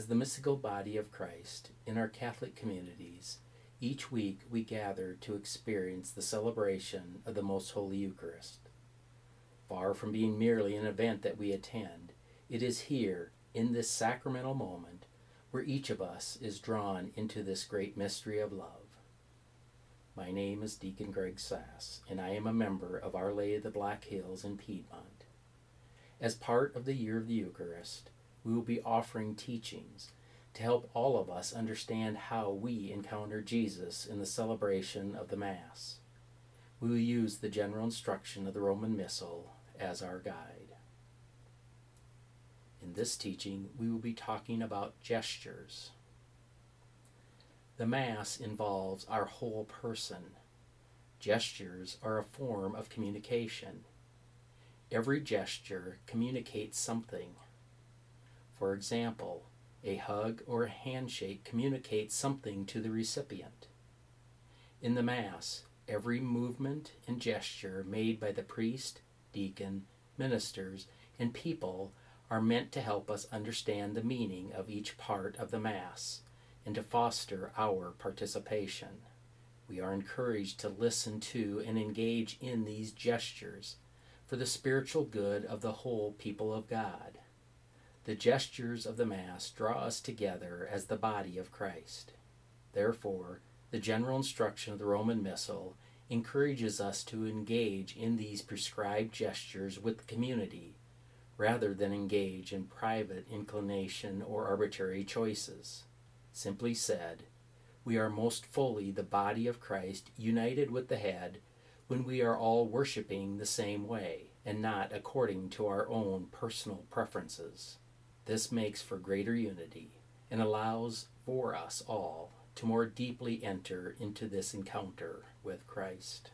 As the mystical body of Christ in our Catholic communities, each week we gather to experience the celebration of the Most Holy Eucharist. Far from being merely an event that we attend, it is here, in this sacramental moment, where each of us is drawn into this great mystery of love. My name is Deacon Greg Sass, and I am a member of Our Lady of the Black Hills in Piedmont. As part of the Year of the Eucharist, we will be offering teachings to help all of us understand how we encounter Jesus in the celebration of the Mass. We will use the general instruction of the Roman Missal as our guide. In this teaching, we will be talking about gestures. The Mass involves our whole person. Gestures are a form of communication. Every gesture communicates something. For example, a hug or a handshake communicates something to the recipient. In the Mass, every movement and gesture made by the priest, deacon, ministers, and people are meant to help us understand the meaning of each part of the Mass and to foster our participation. We are encouraged to listen to and engage in these gestures for the spiritual good of the whole people of God. The gestures of the Mass draw us together as the body of Christ. Therefore, the general instruction of the Roman Missal encourages us to engage in these prescribed gestures with the community rather than engage in private inclination or arbitrary choices. Simply said, we are most fully the body of Christ united with the head when we are all worshiping the same way and not according to our own personal preferences. This makes for greater unity and allows for us all to more deeply enter into this encounter with Christ.